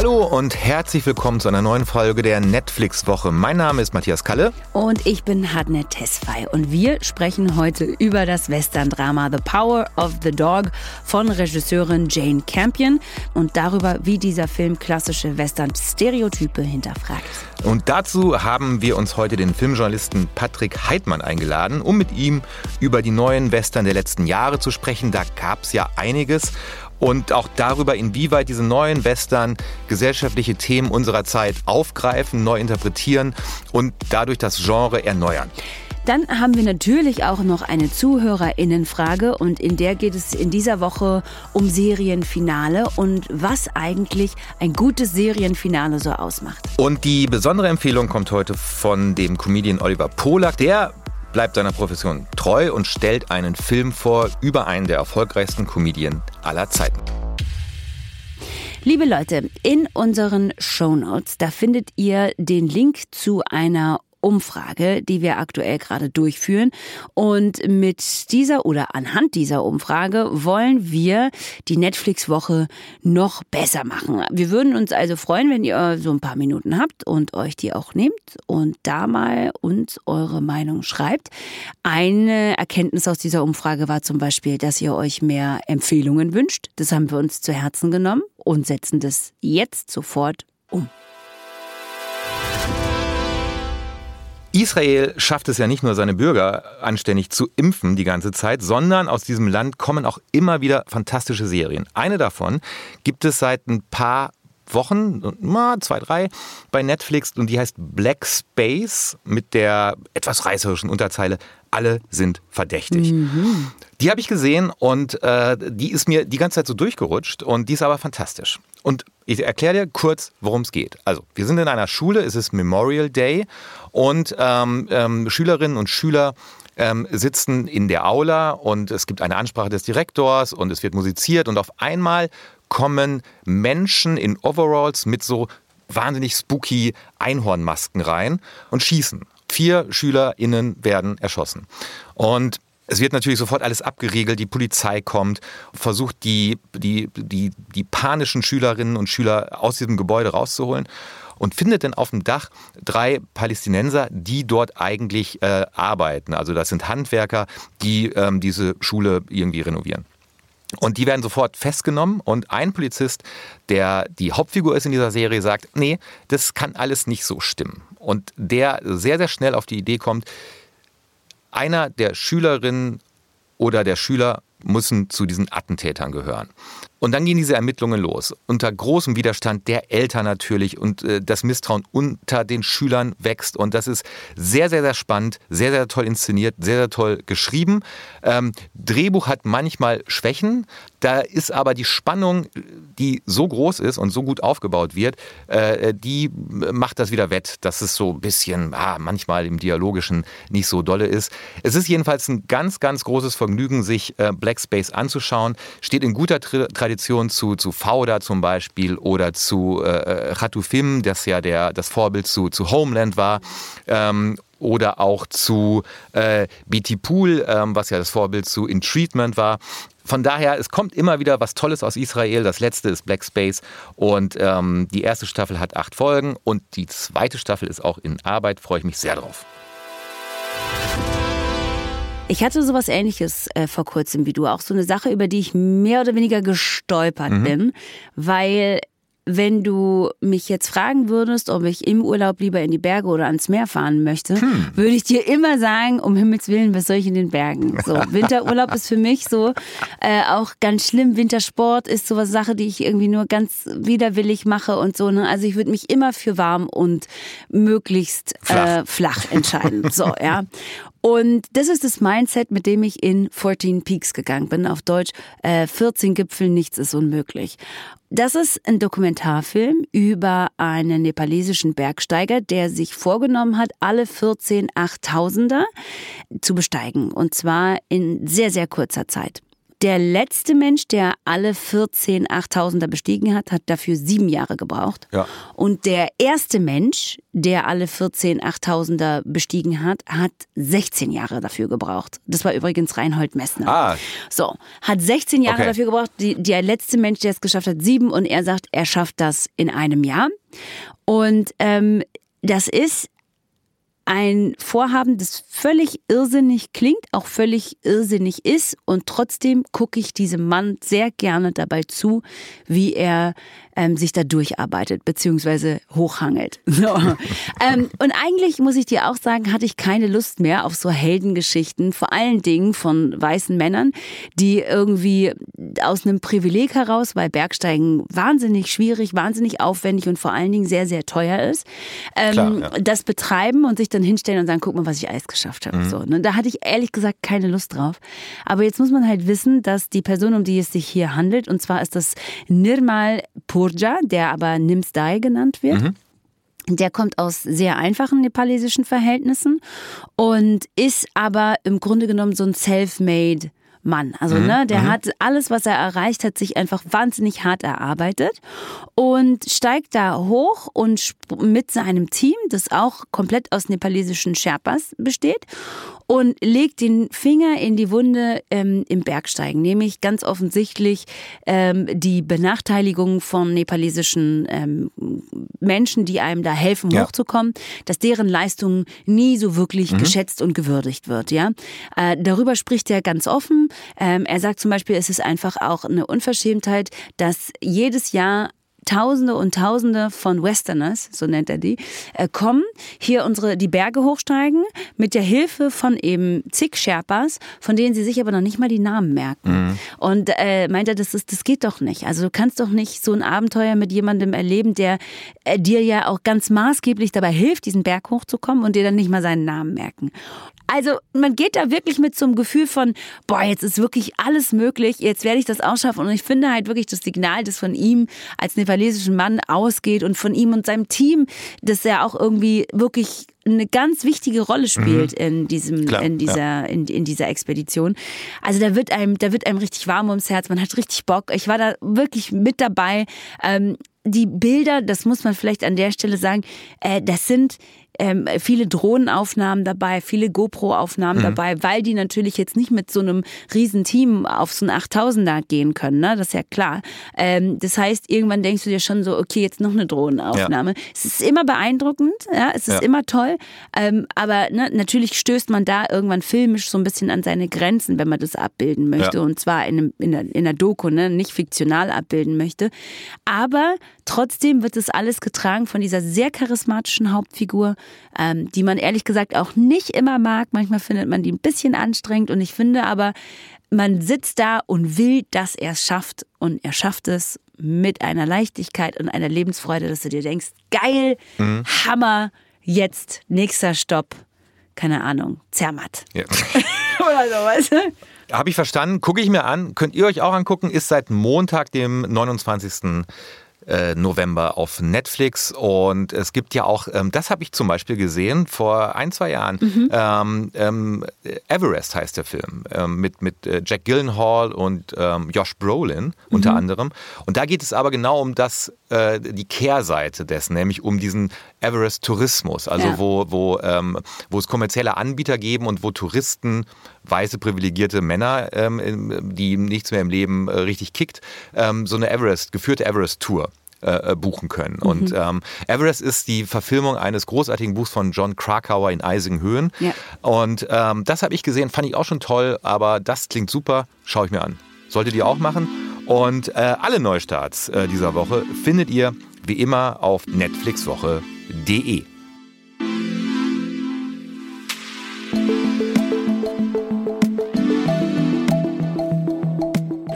Hallo und herzlich willkommen zu einer neuen Folge der Netflix-Woche. Mein Name ist Matthias Kalle. Und ich bin Hadne Tesfay. Und wir sprechen heute über das Western-Drama The Power of the Dog von Regisseurin Jane Campion und darüber, wie dieser Film klassische Western-Stereotype hinterfragt. Und dazu haben wir uns heute den Filmjournalisten Patrick Heidmann eingeladen, um mit ihm über die neuen Western der letzten Jahre zu sprechen. Da gab es ja einiges und auch darüber, inwieweit diese neuen Western gesellschaftliche Themen unserer Zeit aufgreifen, neu interpretieren und dadurch das Genre erneuern. Dann haben wir natürlich auch noch eine Zuhörerinnenfrage und in der geht es in dieser Woche um Serienfinale und was eigentlich ein gutes Serienfinale so ausmacht. Und die besondere Empfehlung kommt heute von dem Comedian Oliver Polak, der bleibt seiner Profession treu und stellt einen Film vor über einen der erfolgreichsten Comedien aller Zeiten. Liebe Leute, in unseren Shownotes, da findet ihr den Link zu einer Umfrage, die wir aktuell gerade durchführen. Und mit dieser oder anhand dieser Umfrage wollen wir die Netflix-Woche noch besser machen. Wir würden uns also freuen, wenn ihr so ein paar Minuten habt und euch die auch nehmt und da mal uns eure Meinung schreibt. Eine Erkenntnis aus dieser Umfrage war zum Beispiel, dass ihr euch mehr Empfehlungen wünscht. Das haben wir uns zu Herzen genommen und setzen das jetzt sofort um. Israel schafft es ja nicht nur, seine Bürger anständig zu impfen die ganze Zeit, sondern aus diesem Land kommen auch immer wieder fantastische Serien. Eine davon gibt es seit ein paar Wochen, zwei, drei, bei Netflix und die heißt Black Space mit der etwas reißerischen Unterzeile Alle sind verdächtig. Mhm. Die habe ich gesehen und äh, die ist mir die ganze Zeit so durchgerutscht und die ist aber fantastisch. Und ich erkläre dir kurz, worum es geht. Also, wir sind in einer Schule, es ist Memorial Day und ähm, ähm, Schülerinnen und Schüler ähm, sitzen in der Aula und es gibt eine Ansprache des Direktors und es wird musiziert und auf einmal kommen Menschen in Overalls mit so wahnsinnig spooky Einhornmasken rein und schießen. Vier SchülerInnen werden erschossen. Und es wird natürlich sofort alles abgeriegelt, die Polizei kommt, versucht die, die, die, die panischen Schülerinnen und Schüler aus diesem Gebäude rauszuholen und findet dann auf dem Dach drei Palästinenser, die dort eigentlich äh, arbeiten. Also das sind Handwerker, die ähm, diese Schule irgendwie renovieren. Und die werden sofort festgenommen und ein Polizist, der die Hauptfigur ist in dieser Serie, sagt, nee, das kann alles nicht so stimmen. Und der sehr, sehr schnell auf die Idee kommt, einer der Schülerinnen oder der Schüler müssen zu diesen Attentätern gehören. Und dann gehen diese Ermittlungen los. Unter großem Widerstand der Eltern natürlich und äh, das Misstrauen unter den Schülern wächst. Und das ist sehr, sehr, sehr spannend, sehr, sehr toll inszeniert, sehr, sehr toll geschrieben. Ähm, Drehbuch hat manchmal Schwächen. Da ist aber die Spannung, die so groß ist und so gut aufgebaut wird, äh, die macht das wieder wett, dass es so ein bisschen ah, manchmal im Dialogischen nicht so dolle ist. Es ist jedenfalls ein ganz, ganz großes Vergnügen, sich äh, Black Space anzuschauen. Steht in guter Tradition Tradition zu, zu Fauda zum Beispiel oder zu äh, Khatufim, das ja der, das Vorbild zu, zu Homeland war. Ähm, oder auch zu äh, BT Pool, ähm, was ja das Vorbild zu In Treatment war. Von daher, es kommt immer wieder was Tolles aus Israel. Das letzte ist Black Space und ähm, die erste Staffel hat acht Folgen und die zweite Staffel ist auch in Arbeit. Freue ich mich sehr drauf. Ich hatte sowas ähnliches äh, vor kurzem wie du, auch so eine Sache, über die ich mehr oder weniger gestolpert mhm. bin, weil wenn du mich jetzt fragen würdest, ob ich im Urlaub lieber in die Berge oder ans Meer fahren möchte, hm. würde ich dir immer sagen, um Himmels Willen, was soll ich in den Bergen? So, Winterurlaub ist für mich so äh, auch ganz schlimm. Wintersport ist so eine Sache, die ich irgendwie nur ganz widerwillig mache und so. Ne? Also ich würde mich immer für warm und möglichst flach, äh, flach entscheiden. So, ja. Und das ist das Mindset, mit dem ich in 14 Peaks gegangen bin. Auf Deutsch, äh, 14 Gipfel, nichts ist unmöglich. Das ist ein Dokumentarfilm über einen nepalesischen Bergsteiger, der sich vorgenommen hat, alle 14 Achttausender zu besteigen. Und zwar in sehr, sehr kurzer Zeit. Der letzte Mensch, der alle 14 8000er bestiegen hat, hat dafür sieben Jahre gebraucht. Ja. Und der erste Mensch, der alle 14 8000er bestiegen hat, hat 16 Jahre dafür gebraucht. Das war übrigens Reinhold Messner. Ah. So, hat 16 Jahre Okay. dafür gebraucht. Die, der letzte Mensch, der es geschafft hat, sieben. Und er sagt, er schafft das in einem Jahr. Und ähm, das ist ein Vorhaben, das völlig irrsinnig klingt, auch völlig irrsinnig ist. Und trotzdem gucke ich diesem Mann sehr gerne dabei zu, wie er ähm, sich da durcharbeitet, beziehungsweise hochhangelt. So. ähm, und eigentlich muss ich dir auch sagen, hatte ich keine Lust mehr auf so Heldengeschichten, vor allen Dingen von weißen Männern, die irgendwie aus einem Privileg heraus, weil Bergsteigen wahnsinnig schwierig, wahnsinnig aufwendig und vor allen Dingen sehr, sehr teuer ist, ähm, Klar, ja. das betreiben und sich dann hinstellen und sagen, guck mal, was ich alles geschafft habe. So, ne? Da hatte ich ehrlich gesagt keine Lust drauf. Aber jetzt muss man halt wissen, dass die Person, um die es sich hier handelt, und zwar ist das Nirmal Purja, der aber Nimsdai genannt wird. Der kommt aus sehr einfachen nepalesischen Verhältnissen und ist aber im Grunde genommen so ein self-made Mann. Also, ne, der hat alles, was er erreicht hat, sich einfach wahnsinnig hart erarbeitet und steigt da hoch und mit seinem Team, das auch komplett aus nepalesischen Sherpas besteht und legt den Finger in die Wunde ähm, im Bergsteigen, nämlich ganz offensichtlich ähm, die Benachteiligung von nepalesischen ähm, Menschen, die einem da helfen, Ja. hochzukommen, dass deren Leistung nie so wirklich geschätzt und gewürdigt wird. Ja, äh, darüber spricht er ganz offen. Ähm, er sagt zum Beispiel, es ist einfach auch eine Unverschämtheit, dass jedes Jahr Tausende und Tausende von Westerners, so nennt er die, äh, kommen, hier unsere, die Berge hochsteigen, mit der Hilfe von eben zig Sherpas, von denen sie sich aber noch nicht mal die Namen merken. Und äh, meint er, das, ist, das geht doch nicht. Also du kannst doch nicht so ein Abenteuer mit jemandem erleben, der äh, dir ja auch ganz maßgeblich dabei hilft, diesen Berg hochzukommen und dir dann nicht mal seinen Namen merken. Also man geht da wirklich mit so einem Gefühl von, boah, jetzt ist wirklich alles möglich, jetzt werde ich das auch schaffen. Und ich finde halt wirklich das Signal, das von ihm als nepalesischen Mann ausgeht und von ihm und seinem Team, dass er auch irgendwie wirklich eine ganz wichtige Rolle spielt in diesem, Klar, in dieser, in, in dieser Expedition. Also da wird einem, da wird einem richtig warm ums Herz. Man hat richtig Bock. Ich war da wirklich mit dabei. Ähm, die Bilder, das muss man vielleicht an der Stelle sagen, äh, das sind ähm, viele Drohnenaufnahmen dabei, viele GoPro-Aufnahmen dabei, weil die natürlich jetzt nicht mit so einem riesen Team auf so einen 8000er gehen können, ne? das ist ja klar. Ähm, das heißt, irgendwann denkst du dir schon so, okay, jetzt noch eine Drohnenaufnahme. Es ist immer beeindruckend, ja, es ist Ja. immer toll, ähm, aber ne, natürlich stößt man da irgendwann filmisch so ein bisschen an seine Grenzen, wenn man das abbilden möchte Ja. und zwar in, einem, in, einer, in einer Doku, ne, nicht fiktional abbilden möchte. Aber trotzdem wird das alles getragen von dieser sehr charismatischen Hauptfigur, ähm, die man ehrlich gesagt auch nicht immer mag. Manchmal findet man die ein bisschen anstrengend und ich finde aber, man sitzt da und will, dass er es schafft und er schafft es mit einer Leichtigkeit und einer Lebensfreude, dass du dir denkst, geil, Hammer, jetzt nächster Stopp, keine Ahnung, Zermatt. Ja. Oder so, weißt du? Habe ich verstanden, gucke ich mir an. Könnt ihr euch auch angucken, ist seit Montag, dem 29. äh, November auf Netflix. Und es gibt ja auch, ähm, das habe ich zum Beispiel gesehen vor ein, zwei Jahren, ähm, ähm, Everest heißt der Film, ähm, mit, mit äh, Jack Gyllenhaal und ähm, Josh Brolin unter anderem. Und da geht es aber genau um das, äh, die Kehrseite dessen, nämlich um diesen Everest-Tourismus, also Ja. wo, wo, ähm, wo es kommerzielle Anbieter geben und wo Touristen, weiße privilegierte Männer, ähm, die nichts mehr im Leben äh, richtig kickt, ähm, so eine Everest, geführte Everest-Tour äh, buchen können. Und ähm, Everest ist die Verfilmung eines großartigen Buchs von John Krakauer in Eisinghöhen. Ja. Und ähm, das habe ich gesehen, fand ich auch schon toll, aber das klingt super, schaue ich mir an. Solltet ihr auch machen. Und äh, alle Neustarts äh, dieser Woche findet ihr wie immer auf netflixwoche.de.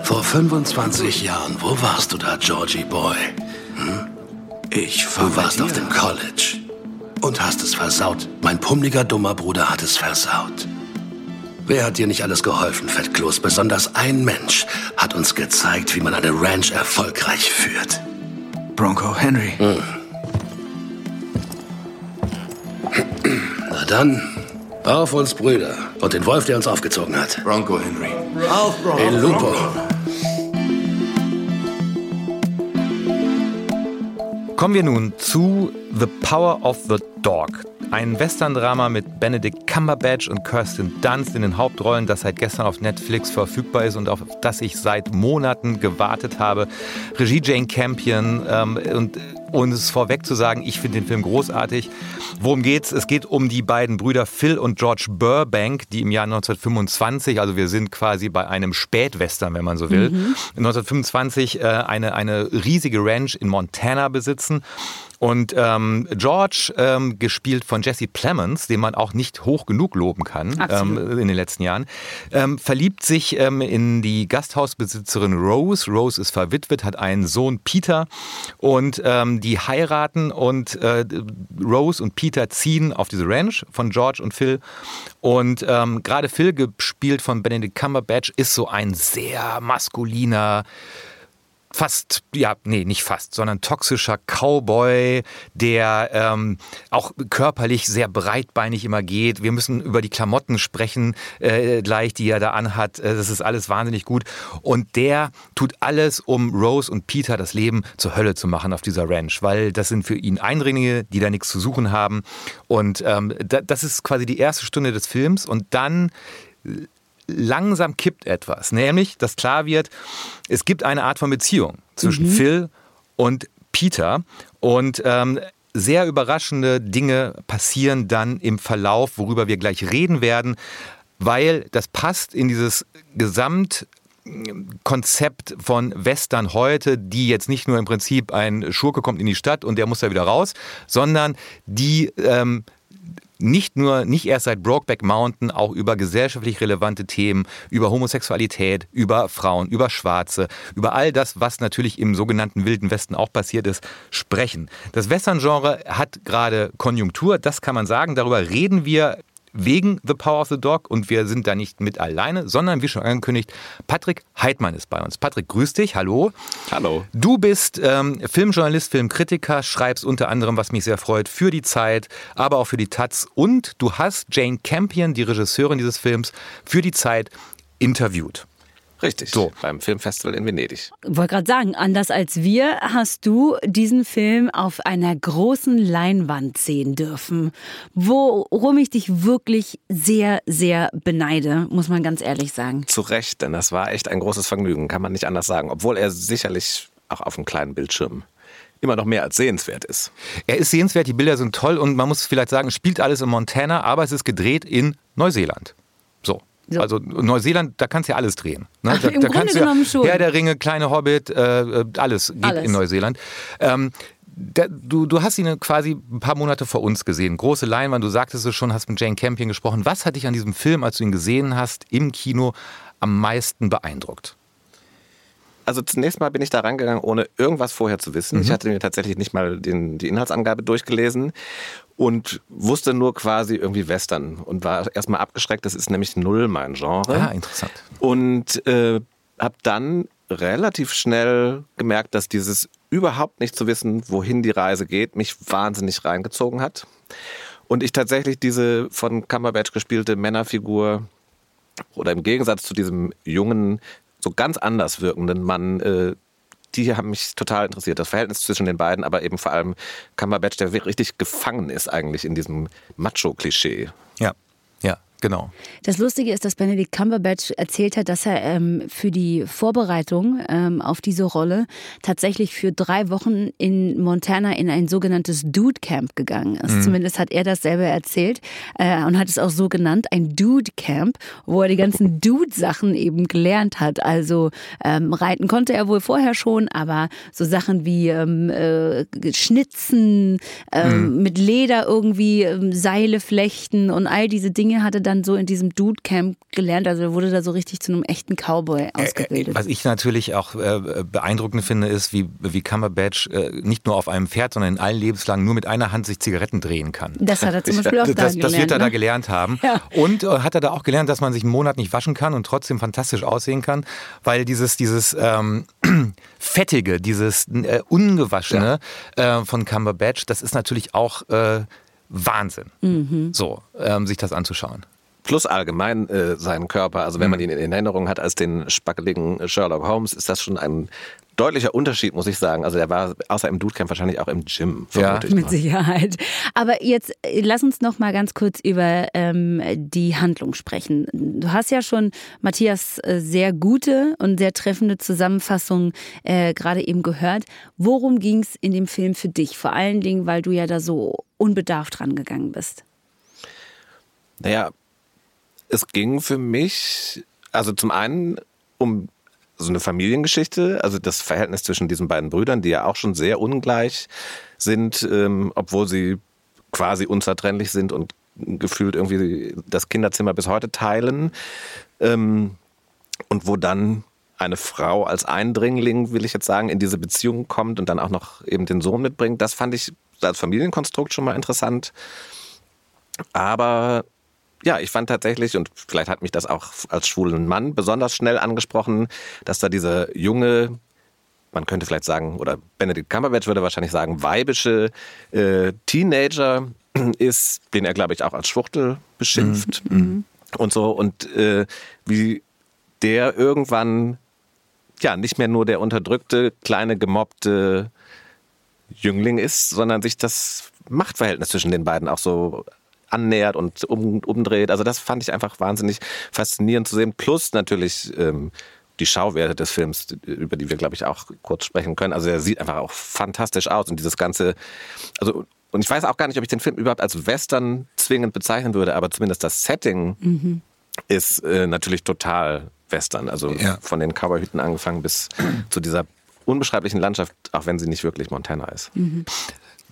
Vor 25 Jahren, wo warst du da, Georgie Boy? Ich war Du warst auf dem College und hast es versaut. Mein pummeliger, dummer Bruder hat es versaut. Wer hat dir nicht alles geholfen, Fettkloß? Besonders ein Mensch hat uns gezeigt, wie man eine Ranch erfolgreich führt. Bronco Henry. Na dann, Auf uns Brüder und den Wolf, der uns aufgezogen hat. Bronco Henry. Auf Bronco. El Lupo. Kommen wir nun zu The Power of the Dog. Ein Western-Drama mit Benedict Cumberbatch und Kirsten Dunst in den Hauptrollen, das seit gestern auf Netflix verfügbar ist und auf das ich seit Monaten gewartet habe. Regie Jane Campion ähm, und und es vorweg zu sagen, ich finde den Film großartig. Worum geht's? Es geht um die beiden Brüder Phil und George Burbank, die im Jahr 1925, also wir sind quasi bei einem Spätwestern, wenn man so will, mhm. 1925 äh, eine, eine riesige Ranch in Montana besitzen und ähm, George, ähm, gespielt von Jesse Plemons, den man auch nicht hoch genug loben kann ähm, in den letzten Jahren, ähm, verliebt sich ähm, in die Gasthausbesitzerin Rose. Rose ist verwitwet, hat einen Sohn Peter und ähm, die heiraten und äh, Rose und Peter ziehen auf diese Ranch von George und Phil. Und gerade Phil, gespielt von Benedict Cumberbatch, ist so ein sehr maskuliner, fast, ja, nee, nicht fast, sondern toxischer Cowboy, der ähm, auch körperlich sehr breitbeinig immer geht. Wir müssen über die Klamotten sprechen, äh, gleich, die er da anhat. Äh, das ist alles wahnsinnig gut. Und der tut alles, um Rose und Peter das Leben zur Hölle zu machen auf dieser Ranch, weil das sind für ihn Eindringlinge, die da nichts zu suchen haben. Und ähm, das ist quasi die erste Stunde des Films. Und dann langsam kippt etwas, nämlich, dass klar wird, es gibt eine Art von Beziehung zwischen mhm. Phil und Peter und ähm, sehr überraschende Dinge passieren dann im Verlauf, worüber wir gleich reden werden, weil das passt in dieses Gesamt Konzept von Western heute, die jetzt nicht nur im Prinzip ein Schurke kommt in die Stadt und der muss da wieder raus, sondern die ähm, nicht nur, nicht erst seit Brokeback Mountain, auch über gesellschaftlich relevante Themen, über Homosexualität, über Frauen, über Schwarze, über all das, was natürlich im sogenannten Wilden Westen auch passiert ist, sprechen. Das Western-Genre hat gerade Konjunktur, das kann man sagen. Darüber reden wir wegen The Power of the Dog und wir sind da nicht mit alleine, sondern wie schon angekündigt, Patrick Heidmann ist bei uns. Patrick, grüß dich, hallo. Hallo. Du bist ähm, Filmjournalist, Filmkritiker, schreibst unter anderem, was mich sehr freut, für die Zeit, aber auch für die Taz und du hast Jane Campion, die Regisseurin dieses Films, für die Zeit interviewt. Richtig, so. beim Filmfestival in Venedig. Ich wollte gerade sagen, anders als wir hast du diesen Film auf einer großen Leinwand sehen dürfen, worum ich dich wirklich sehr, sehr beneide, muss man ganz ehrlich sagen. Zu Recht, denn das war echt ein großes Vergnügen, kann man nicht anders sagen, obwohl er sicherlich auch auf einem kleinen Bildschirm immer noch mehr als sehenswert ist. Er ist sehenswert, die Bilder sind toll und man muss vielleicht sagen, spielt alles in Montana, aber es ist gedreht in Neuseeland. So. Also Neuseeland, da kannst du ja alles drehen. Ne? Ach, da, Im da Grunde genommen ja, schon. Herr der Ringe, kleine Hobbit, äh, äh alles geht alles. in Neuseeland. Ähm, der, du, du hast ihn quasi ein paar Monate vor uns gesehen. Große Leinwand, du sagtest es schon, hast mit Jane Campion gesprochen. Was hat dich an diesem Film, als du ihn gesehen hast, im Kino am meisten beeindruckt? Also zunächst mal bin ich da rangegangen, ohne irgendwas vorher zu wissen. Mhm. Ich hatte mir tatsächlich nicht mal den, die Inhaltsangabe durchgelesen und wusste nur quasi irgendwie Western und war erstmal abgeschreckt. Das ist nämlich null mein Genre. Ah, interessant. Und äh, habe dann relativ schnell gemerkt, dass dieses überhaupt nicht zu wissen, wohin die Reise geht, mich wahnsinnig reingezogen hat. Und ich tatsächlich diese von Cumberbatch gespielte Männerfigur oder im Gegensatz zu diesem jungen, so ganz anders wirkenden Mann äh, die haben mich total interessiert. Das Verhältnis zwischen den beiden, aber eben vor allem Cumberbatch, der richtig gefangen ist eigentlich in diesem Macho-Klischee. Ja. Genau. Das Lustige ist, dass Benedict Cumberbatch erzählt hat, dass er ähm, für die Vorbereitung ähm, auf diese Rolle tatsächlich für drei Wochen in Montana in ein sogenanntes Dude Camp gegangen ist. Mhm. Zumindest hat er das selber erzählt äh, und hat es auch so genannt, ein Dude Camp, wo er die ganzen Dude-Sachen eben gelernt hat. Also ähm, reiten konnte er wohl vorher schon, aber so Sachen wie ähm, äh, Schnitzen, ähm, mhm. mit Leder irgendwie ähm, Seile flechten und all diese Dinge hatte dann dann so in diesem Dude Camp gelernt. Also er wurde da so richtig zu einem echten Cowboy ausgebildet. Was ich natürlich auch äh, beeindruckend finde, ist, wie, wie Cumberbatch äh, nicht nur auf einem Pferd, sondern in allen Lebenslagen nur mit einer Hand sich Zigaretten drehen kann. Das hat er zum Beispiel auch das, da gelernt. Das wird er ne? da gelernt haben. Ja. Und äh, hat er da auch gelernt, dass man sich einen Monat nicht waschen kann und trotzdem fantastisch aussehen kann, weil dieses, dieses ähm, Fettige, dieses äh, Ungewaschene ja. äh, von Cumberbatch, das ist natürlich auch äh, Wahnsinn, so ähm, sich das anzuschauen. Plus allgemein äh, seinen Körper. Also wenn man ihn in Erinnerung hat als den spackeligen Sherlock Holmes, ist das schon ein deutlicher Unterschied, muss ich sagen. Also er war außer im Dudecamp wahrscheinlich auch im Gym. Ja. Mit mal. Sicherheit. Aber jetzt äh, lass uns noch mal ganz kurz über ähm, die Handlung sprechen. Du hast ja schon Matthias äh, sehr gute und sehr treffende Zusammenfassung äh, gerade eben gehört. Worum ging es in dem Film für dich? Vor allen Dingen, weil du ja da so unbedarft rangegangen bist. Naja, es ging für mich, also zum einen um so eine Familiengeschichte, also das Verhältnis zwischen diesen beiden Brüdern, die ja auch schon sehr ungleich sind, ähm, obwohl sie quasi unzertrennlich sind und gefühlt irgendwie das Kinderzimmer bis heute teilen. Ähm, und wo dann eine Frau als Eindringling, will ich jetzt sagen, in diese Beziehung kommt und dann auch noch eben den Sohn mitbringt, das fand ich als Familienkonstrukt schon mal interessant. Aber ja, ich fand tatsächlich, und vielleicht hat mich das auch als schwulen Mann besonders schnell angesprochen, dass da dieser junge, man könnte vielleicht sagen, oder Benedict Cumberbatch würde wahrscheinlich sagen, weibische äh, Teenager ist, den er, glaube ich, auch als Schwuchtel beschimpft und so. Und äh, wie der irgendwann ja nicht mehr nur der unterdrückte, kleine, gemobbte Jüngling ist, sondern sich das Machtverhältnis zwischen den beiden auch so annähert und um, umdreht. Also das fand ich einfach wahnsinnig faszinierend zu sehen. Plus natürlich ähm, die Schauwerte des Films, über die wir, glaube ich, auch kurz sprechen können. Also er sieht einfach auch fantastisch aus und dieses ganze, also und ich weiß auch gar nicht, ob ich den Film überhaupt als Western zwingend bezeichnen würde, aber zumindest das Setting ist äh, natürlich total Western. Also Ja. von den Cowboyhüten angefangen bis zu dieser unbeschreiblichen Landschaft, auch wenn sie nicht wirklich Montana ist.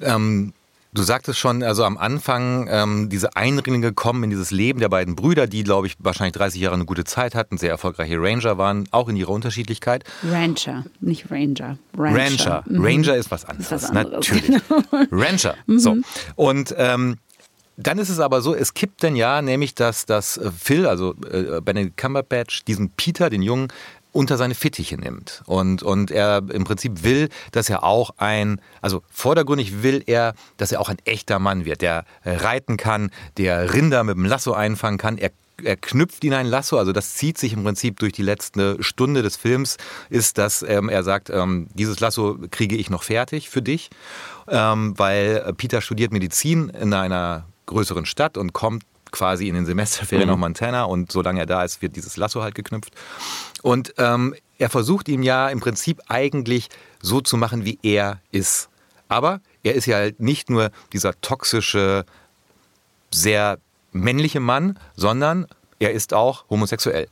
Ähm, du sagtest schon, also am Anfang, ähm, diese Eindringlinge kommen in dieses Leben der beiden Brüder, die, glaube ich, wahrscheinlich 30 Jahre eine gute Zeit hatten, sehr erfolgreiche Ranger waren, auch in ihrer Unterschiedlichkeit. Rancher, nicht Ranger. Rancher. Mhm. Ranger ist was anderes. was anderes, Natürlich. Rancher. So. Und ähm, dann ist es aber so, es kippt dann ja, nämlich, dass, dass äh, Phil, also äh, Benedict Cumberbatch, diesen Peter, den Jungen, unter seine Fittiche nimmt. Und, und er im Prinzip will, dass er auch ein, also vordergründig will er, dass er auch ein echter Mann wird, der reiten kann, der Rinder mit dem Lasso einfangen kann. Er er knüpft ihn ein Lasso, also das zieht sich im Prinzip durch die letzte Stunde des Films, ist, dass ähm, er sagt, ähm, dieses Lasso kriege ich noch fertig für dich, ähm, weil Peter studiert Medizin in einer größeren Stadt und kommt quasi in den Semesterferien nach Montana und solange er da ist, wird dieses Lasso halt geknüpft. Und ähm, er versucht ihm ja im Prinzip eigentlich so zu machen, wie er ist. Aber er ist ja halt nicht nur dieser toxische, sehr männliche Mann, sondern er ist auch homosexuell.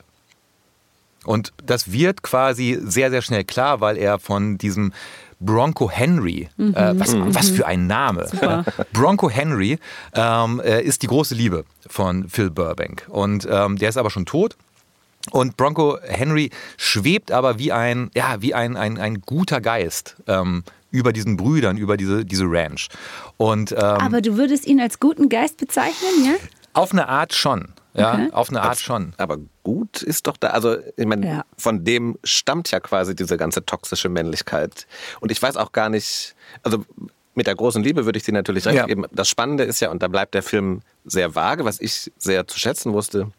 Und das wird quasi sehr, sehr schnell klar, weil er von diesem Bronco Henry, äh, was, was für ein Name. Bronco Henry ähm, äh, ist die große Liebe von Phil Burbank. Und ähm, der ist aber schon tot. Und Bronco Henry schwebt aber wie ein, ja, wie ein, ein, ein guter Geist ähm, über diesen Brüdern, über diese, diese Ranch. Und ähm, Aber du würdest ihn als guten Geist bezeichnen, ja? auf eine Art schon. Ja, Okay. auf eine Art schon. Aber gut ist doch da, also ich meine, Ja. von dem stammt ja quasi diese ganze toxische Männlichkeit. Und ich weiß auch gar nicht, also mit der großen Liebe würde ich dir natürlich recht Ja. geben. Das Spannende ist ja, und da bleibt der Film sehr vage, was ich sehr zu schätzen wusste,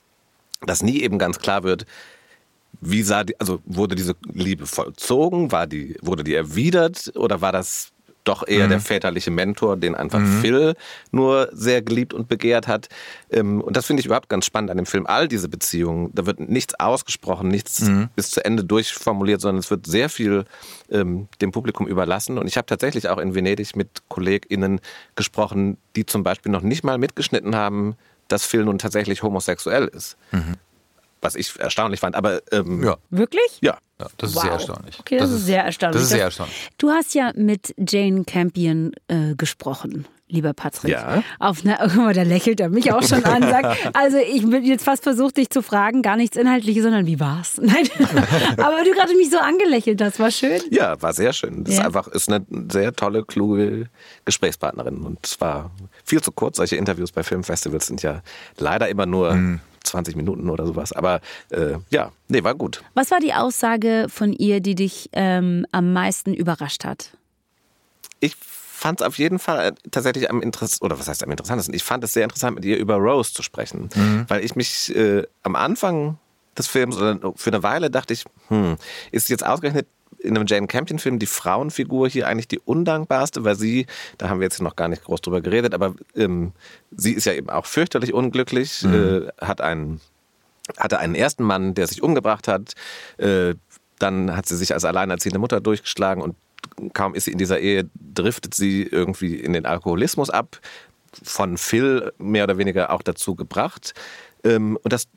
dass nie eben ganz klar wird, wie sah die, also wurde diese Liebe vollzogen, war die, wurde die erwidert oder war das doch eher der väterliche Mentor, den einfach Phil nur sehr geliebt und begehrt hat. Ähm, Und das finde ich überhaupt ganz spannend an dem Film. All diese Beziehungen, da wird nichts ausgesprochen, nichts bis zu Ende durchformuliert, sondern es wird sehr viel ähm, dem Publikum überlassen. Und ich habe tatsächlich auch in Venedig mit KollegInnen gesprochen, die zum Beispiel noch nicht mal mitgeschnitten haben, dass Phil nun tatsächlich homosexuell ist. Was ich erstaunlich fand. Aber ähm, Ja. Wirklich? ja, Ja, das ist Wow. sehr erstaunlich. Okay, das, ist sehr erstaunlich. Das ist sehr erstaunlich. Du hast ja mit Jane Campion äh, gesprochen, lieber Patrick. Ja. Auf einer, guck mal, da lächelt er mich auch schon an. Sagt, also ich bin jetzt fast versucht, dich zu fragen, gar nichts Inhaltliches, sondern wie war's? Nein, aber du gerade mich so angelächelt hast, war schön. Ja, war sehr schön. Das ist Ja. einfach ist eine sehr tolle, kluge Gesprächspartnerin. Und es war viel zu kurz. Solche Interviews bei Filmfestivals sind ja leider immer nur Mhm. 20 Minuten oder sowas. Aber äh, ja, nee, war gut. Was war die Aussage von ihr, die dich ähm, am meisten überrascht hat? Ich fand es auf jeden Fall äh, tatsächlich am interessantesten, oder was heißt am interessantesten? Ich fand es sehr interessant, mit ihr über Rose zu sprechen, Mhm. weil ich mich äh, am Anfang des Films oder für eine Weile dachte ich, hm, ist jetzt ausgerechnet in einem Jane Campion-Film die Frauenfigur hier eigentlich die undankbarste, weil sie, da haben wir jetzt noch gar nicht groß drüber geredet, aber ähm, sie ist ja eben auch fürchterlich unglücklich, äh, hat einen hatte einen ersten Mann, der sich umgebracht hat. Äh, dann hat sie sich als alleinerziehende Mutter durchgeschlagen und kaum ist sie in dieser Ehe, driftet sie irgendwie in den Alkoholismus ab. Von Phil mehr oder weniger auch dazu gebracht. Ähm, und das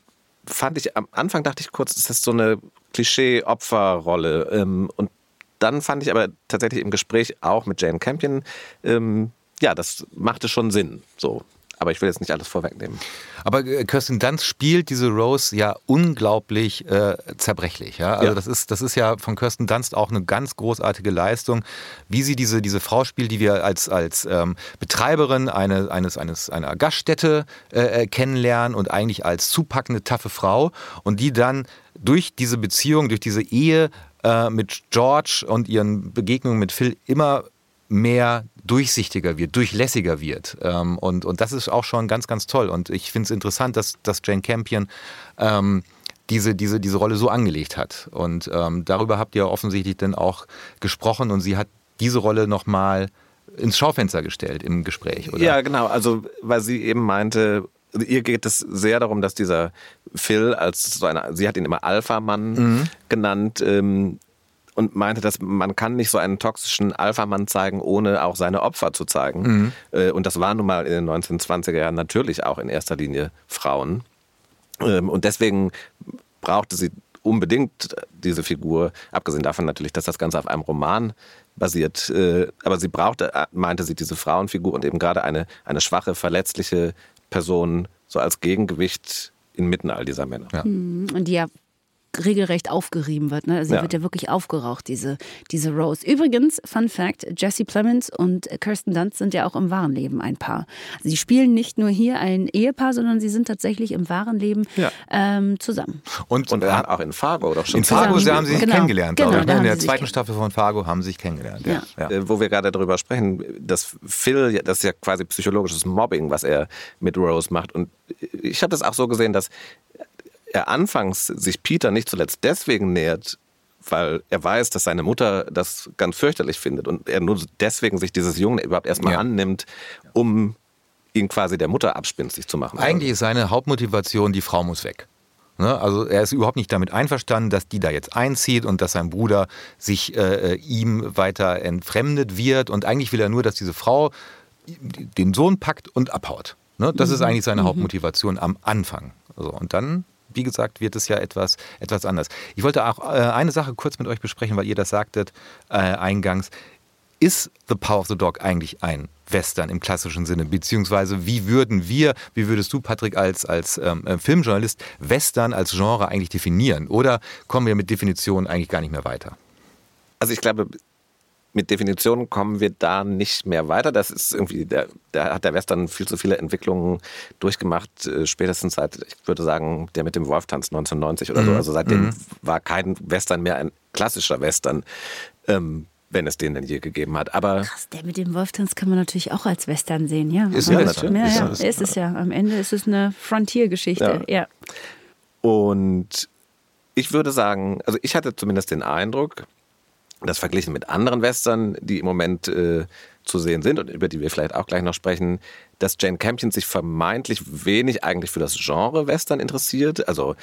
fand ich, am Anfang dachte ich kurz, ist das so eine Klischee-Opferrolle. Ähm, und dann fand ich aber tatsächlich im Gespräch auch mit Jane Campion, ähm, ja, das machte schon Sinn. So. Aber ich will jetzt nicht alles vorwegnehmen. Aber äh, Kirsten Dunst spielt diese Rose ja unglaublich äh, zerbrechlich. Ja? Also Ja. Das, ist, das ist ja von Kirsten Dunst auch eine ganz großartige Leistung, wie sie diese, diese Frau spielt, die wir als, als ähm, Betreiberin eine, eines, eines, einer Gaststätte äh, äh, kennenlernen und eigentlich als zupackende, taffe Frau und die dann durch diese Beziehung, durch diese Ehe äh, mit George und ihren Begegnungen mit Phil immer mehr durchsichtiger wird, durchlässiger wird. Ähm, und, und das ist auch schon ganz, ganz toll. Und ich finde es interessant, dass, dass Jane Campion ähm, diese, diese, diese Rolle so angelegt hat. Und ähm, darüber habt ihr offensichtlich dann auch gesprochen und sie hat diese Rolle nochmal ins Schaufenster gestellt im Gespräch, oder? Ja, genau. Also, weil sie eben meinte, ihr geht es sehr darum, dass dieser Phil als so eine, sie hat ihn immer Alpha-Mann genannt, ähm, und meinte, dass man kann nicht so einen toxischen Alpha-Mann zeigen, ohne auch seine Opfer zu zeigen. Äh, Und das waren nun mal in den 1920er Jahren natürlich auch in erster Linie Frauen. Ähm, Und deswegen brauchte sie unbedingt diese Figur, abgesehen davon natürlich, dass das Ganze auf einem Roman basiert. äh, Aber sie brauchte, äh, meinte sie, diese Frauenfigur und eben gerade eine, eine schwache, verletzliche Person so als Gegengewicht inmitten all dieser Männer. Ja. Und die ja regelrecht aufgerieben wird. Ne? Also sie Ja. wird ja wirklich aufgeraucht, diese, diese Rose. Übrigens, Fun Fact, Jesse Plemons und Kirsten Dunst sind ja auch im wahren Leben ein Paar. Sie spielen nicht nur hier ein Ehepaar, sondern sie sind tatsächlich im wahren Leben Ja. ähm, zusammen. Und, Und äh, auch in Fargo doch schon. in Fargo zusammen. sie haben sie sich Genau. kennengelernt, Genau, glaube ich. da ne? In der zweiten Staffel von Fargo haben sie sich kennengelernt. Ja. Ja. Äh, wo wir gerade darüber sprechen, dass Phil, das ist ja quasi psychologisches Mobbing, was er mit Rose macht. Und ich habe das auch so gesehen, dass er anfangs sich Peter nicht zuletzt deswegen nähert, weil er weiß, dass seine Mutter das ganz fürchterlich findet und er nur deswegen sich dieses Jungen überhaupt erstmal Ja. annimmt, um ihn quasi der Mutter abspinstig zu machen. Eigentlich ist seine Hauptmotivation, die Frau muss weg. Ne? Also er ist überhaupt nicht damit einverstanden, dass die da jetzt einzieht und dass sein Bruder sich äh, äh, ihm weiter entfremdet wird. Und eigentlich will er nur, dass diese Frau den Sohn packt und abhaut. Ne? Das ist eigentlich seine Hauptmotivation am Anfang. So, und dann, wie gesagt, wird es ja etwas, etwas anders. Ich wollte auch äh, eine Sache kurz mit euch besprechen, weil ihr das sagtet äh, eingangs. Ist The Power of the Dog eigentlich ein Western im klassischen Sinne? Beziehungsweise wie würden wir, wie würdest du, Patrick, als, als ähm, äh, Filmjournalist Western als Genre eigentlich definieren? Oder kommen wir mit Definitionen eigentlich gar nicht mehr weiter? Also ich glaube, mit Definitionen kommen wir da nicht mehr weiter. Das ist irgendwie, der, da hat der Western viel zu viele Entwicklungen durchgemacht, äh, spätestens seit, ich würde sagen, der mit dem Wolftanz 1990 oder so. Also seitdem war kein Western mehr ein klassischer Western, ähm, wenn es den denn je gegeben hat. Aber Krass, der mit dem Wolftanz kann man natürlich auch als Western sehen, ja. Ist. Ja, Ist ja, Western. ist es ja. Am Ende ist es eine Frontiergeschichte. Ja. Und ich würde sagen, also ich hatte zumindest den Eindruck, dass verglichen mit anderen Western, die im Moment äh, zu sehen sind und über die wir vielleicht auch gleich noch sprechen, dass Jane Campion sich vermeintlich wenig eigentlich für das Genre Western interessiert. Also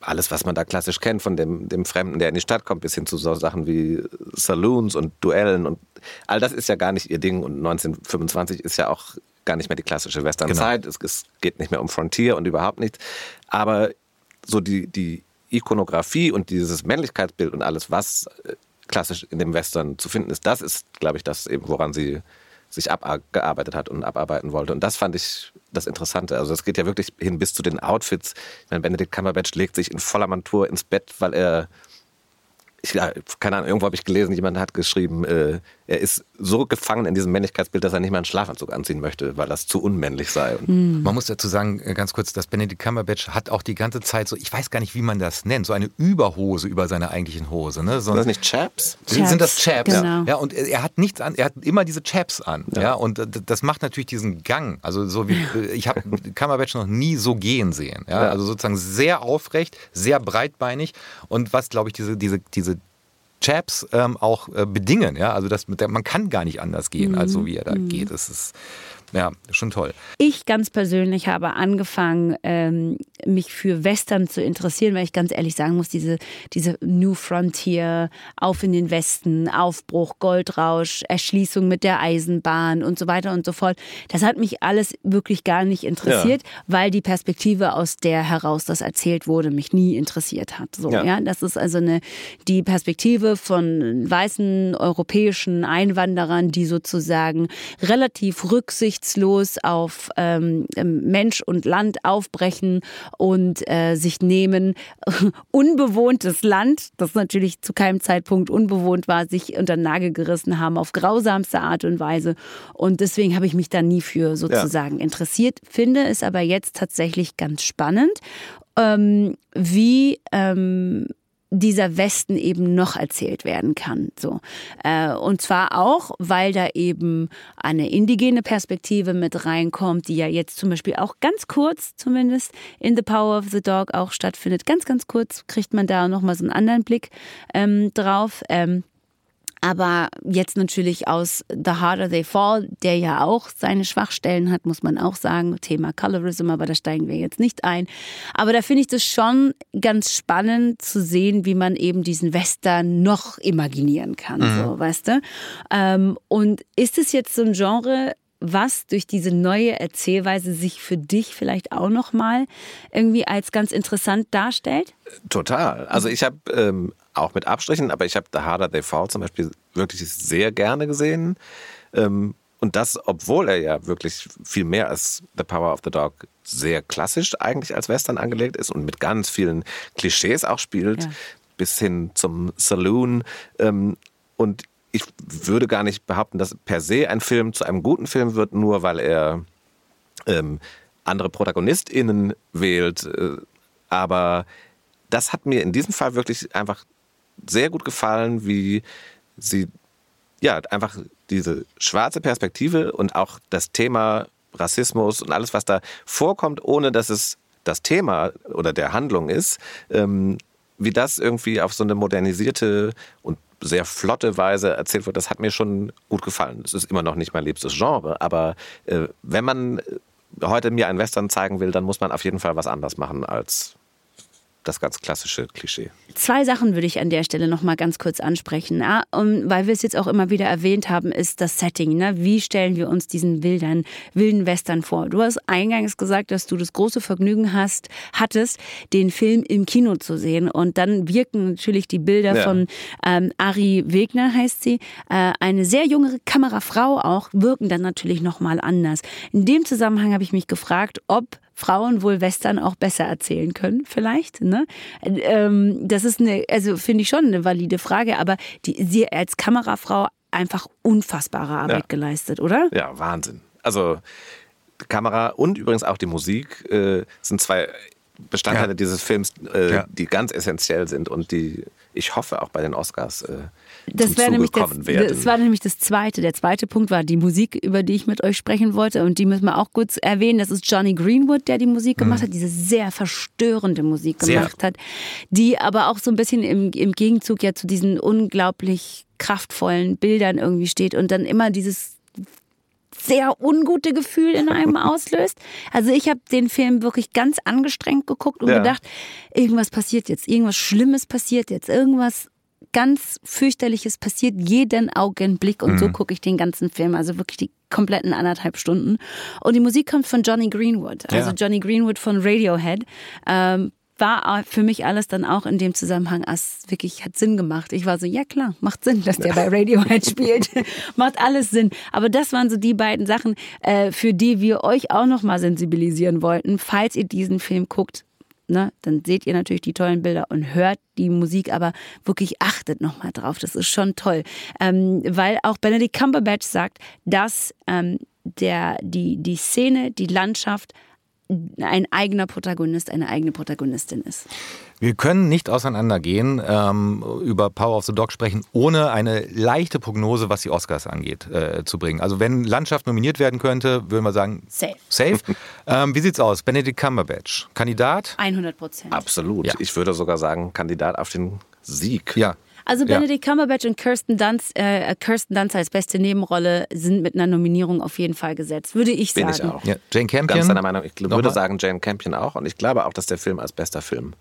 alles, was man da klassisch kennt, von dem, dem Fremden, der in die Stadt kommt, bis hin zu so Sachen wie Saloons und Duellen und all das ist ja gar nicht ihr Ding. Und 1925 ist ja auch gar nicht mehr die klassische Westernzeit. Es, es geht nicht mehr um Frontier und überhaupt nichts. Aber so die, die Ikonografie und dieses Männlichkeitsbild und alles, was äh, klassisch in dem Western zu finden ist, das ist, glaube ich, das eben, woran sie sich abgearbeitet hat und abarbeiten wollte. Und das fand ich das Interessante. Also es geht ja wirklich hin bis zu den Outfits. Ich meine, Benedict Cumberbatch legt sich in voller Montur ins Bett, weil er ich, ja, keine Ahnung, irgendwo habe ich gelesen, jemand hat geschrieben, äh, er ist so gefangen in diesem Männlichkeitsbild, dass er nicht mal einen Schlafanzug anziehen möchte, weil das zu unmännlich sei. Mhm. Man muss dazu sagen, äh, ganz kurz, dass Benedict Cumberbatch hat auch die ganze Zeit so, ich weiß gar nicht, wie man das nennt, so eine Überhose über seiner eigentlichen Hose. Ne? So, sind das nicht Chaps? Chaps, Sind das Chaps? genau. Ja, und er hat nichts an, er hat immer diese Chaps an. Ja. und äh, das macht natürlich diesen Gang. Also so wie, äh, ich habe Cumberbatch noch nie so gehen sehen. Ja? Ja. Also sozusagen sehr aufrecht, sehr breitbeinig und was, glaube ich, diese, diese, diese Chaps ähm, auch äh, bedingen. Ja? Also das, man kann gar nicht anders gehen, als so wie er da geht. Das ist ja schon toll. Ich ganz persönlich habe angefangen, ähm, mich für Western zu interessieren, weil ich ganz ehrlich sagen muss, diese, diese New Frontier, Auf in den Westen, Aufbruch, Goldrausch, Erschließung mit der Eisenbahn und so weiter und so fort, das hat mich alles wirklich gar nicht interessiert, weil die Perspektive, aus der heraus das erzählt wurde, mich nie interessiert hat. So, ja. Ja. das ist also eine, die Perspektive von weißen europäischen Einwanderern, die sozusagen relativ rücksichtslos auf ähm, Mensch und Land aufbrechen und äh, sich nehmen, unbewohntes Land, das natürlich zu keinem Zeitpunkt unbewohnt war, sich unter den Nagel gerissen haben auf grausamste Art und Weise. Und deswegen habe ich mich da nie für sozusagen interessiert, finde es aber jetzt tatsächlich ganz spannend, ähm, wie ähm, dieser Westen eben noch erzählt werden kann. So. Äh, und zwar auch, weil da eben eine indigene Perspektive mit reinkommt, die ja jetzt zum Beispiel auch ganz kurz, zumindest in The Power of the Dog auch stattfindet. Ganz, ganz kurz kriegt man da nochmal so einen anderen Blick ähm, drauf. Ähm, aber jetzt natürlich aus The Harder They Fall, der ja auch seine Schwachstellen hat, muss man auch sagen. Thema Colorism, aber da steigen wir jetzt nicht ein. Aber da finde ich das schon ganz spannend zu sehen, wie man eben diesen Western noch imaginieren kann, so, weißt du? Ähm, und ist es jetzt so ein Genre, was durch diese neue Erzählweise sich für dich vielleicht auch nochmal irgendwie als ganz interessant darstellt? Total. Also ich habe ähm, auch mit Abstrichen, aber ich habe The Harder They Fall zum Beispiel wirklich sehr gerne gesehen. Ähm, und das, obwohl er ja wirklich viel mehr als The Power of the Dog sehr klassisch eigentlich als Western angelegt ist und mit ganz vielen Klischees auch spielt, Ja. bis hin zum Saloon. Ähm, und ich würde gar nicht behaupten, dass per se ein Film zu einem guten Film wird, nur weil er ähm, andere ProtagonistInnen wählt. Äh, aber das hat mir in diesem Fall wirklich einfach sehr gut gefallen, wie sie ja einfach diese schwarze Perspektive und auch das Thema Rassismus und alles, was da vorkommt, ohne dass es das Thema oder der Handlung ist, ähm, wie das irgendwie auf so eine modernisierte und sehr flotte Weise erzählt wird, das hat mir schon gut gefallen. Es ist immer noch nicht mein liebstes Genre, aber äh, wenn man heute mir einen Western zeigen will, dann muss man auf jeden Fall was anders machen als das ganz klassische Klischee. Zwei Sachen würde ich an der Stelle noch mal ganz kurz ansprechen, ja? weil wir es jetzt auch immer wieder erwähnt haben, ist das Setting. Ne? Wie stellen wir uns diesen wilden, wilden Western vor? Du hast eingangs gesagt, dass du das große Vergnügen hast, hattest, den Film im Kino zu sehen. Und dann wirken natürlich die Bilder Ja. von ähm, Ari Wegner, heißt sie, äh, eine sehr junge Kamerafrau auch, wirken dann natürlich noch mal anders. In dem Zusammenhang habe ich mich gefragt, ob Frauen wohl Western auch besser erzählen können, vielleicht. Ne? Ähm, das ist eine, also finde ich schon eine valide Frage, aber die, sie als Kamerafrau einfach unfassbare Arbeit Ja. geleistet, oder? Ja, Wahnsinn. Also Kamera und übrigens auch die Musik äh, sind zwei Bestandteile Ja. dieses Films, äh, Ja. die ganz essentiell sind und die ich hoffe auch bei den Oscars äh, Das wäre nämlich das, das war nämlich das zweite. Der zweite Punkt war die Musik, über die ich mit euch sprechen wollte. Und die müssen wir auch kurz erwähnen. Das ist Johnny Greenwood, der die Musik gemacht hat, diese sehr verstörende Musik Sehr. gemacht hat, die aber auch so ein bisschen im, im Gegenzug ja zu diesen unglaublich kraftvollen Bildern irgendwie steht und dann immer dieses sehr ungute Gefühl in einem auslöst. Also ich habe den Film wirklich ganz angestrengt geguckt und Ja. gedacht, irgendwas passiert jetzt, irgendwas Schlimmes passiert jetzt, irgendwas ganz fürchterliches passiert jeden Augenblick und so gucke ich den ganzen Film, also wirklich die kompletten anderthalb Stunden. Und die Musik kommt von Johnny Greenwood, also Ja. Johnny Greenwood von Radiohead. Ähm, war für mich alles dann auch in dem Zusammenhang, es wirklich hat Sinn gemacht. Ich war so, ja klar, macht Sinn, dass der bei Radiohead spielt. macht alles Sinn. Aber das waren so die beiden Sachen, äh, für die wir euch auch nochmal sensibilisieren wollten. Falls ihr diesen Film guckt, ne, dann seht ihr natürlich die tollen Bilder und hört die Musik, aber wirklich achtet nochmal drauf. Das ist schon toll. Ähm, weil auch Benedict Cumberbatch sagt, dass ähm, der, die, die Szene, die Landschaft ein eigener Protagonist, eine eigene Protagonistin ist. Wir können nicht auseinandergehen, ähm, über Power of the Dog sprechen, ohne eine leichte Prognose, was die Oscars angeht, äh, zu bringen. Also wenn Landschaft nominiert werden könnte, würden wir sagen, safe. Safe. ähm, wie sieht's aus? Benedict Cumberbatch, Kandidat? 100 Prozent. Absolut. Ja. Ich würde sogar sagen, Kandidat auf den Sieg. Ja. Also Ja. Benedict Cumberbatch und Kirsten Dunst, äh, Kirsten Dunst als beste Nebenrolle sind mit einer Nominierung auf jeden Fall gesetzt, würde ich Bin sagen. ich auch. ja. Jane Campion? Ganz deiner Meinung. Ich Nochmal? würde sagen Jane Campion auch. Und ich glaube auch, dass der Film als bester Film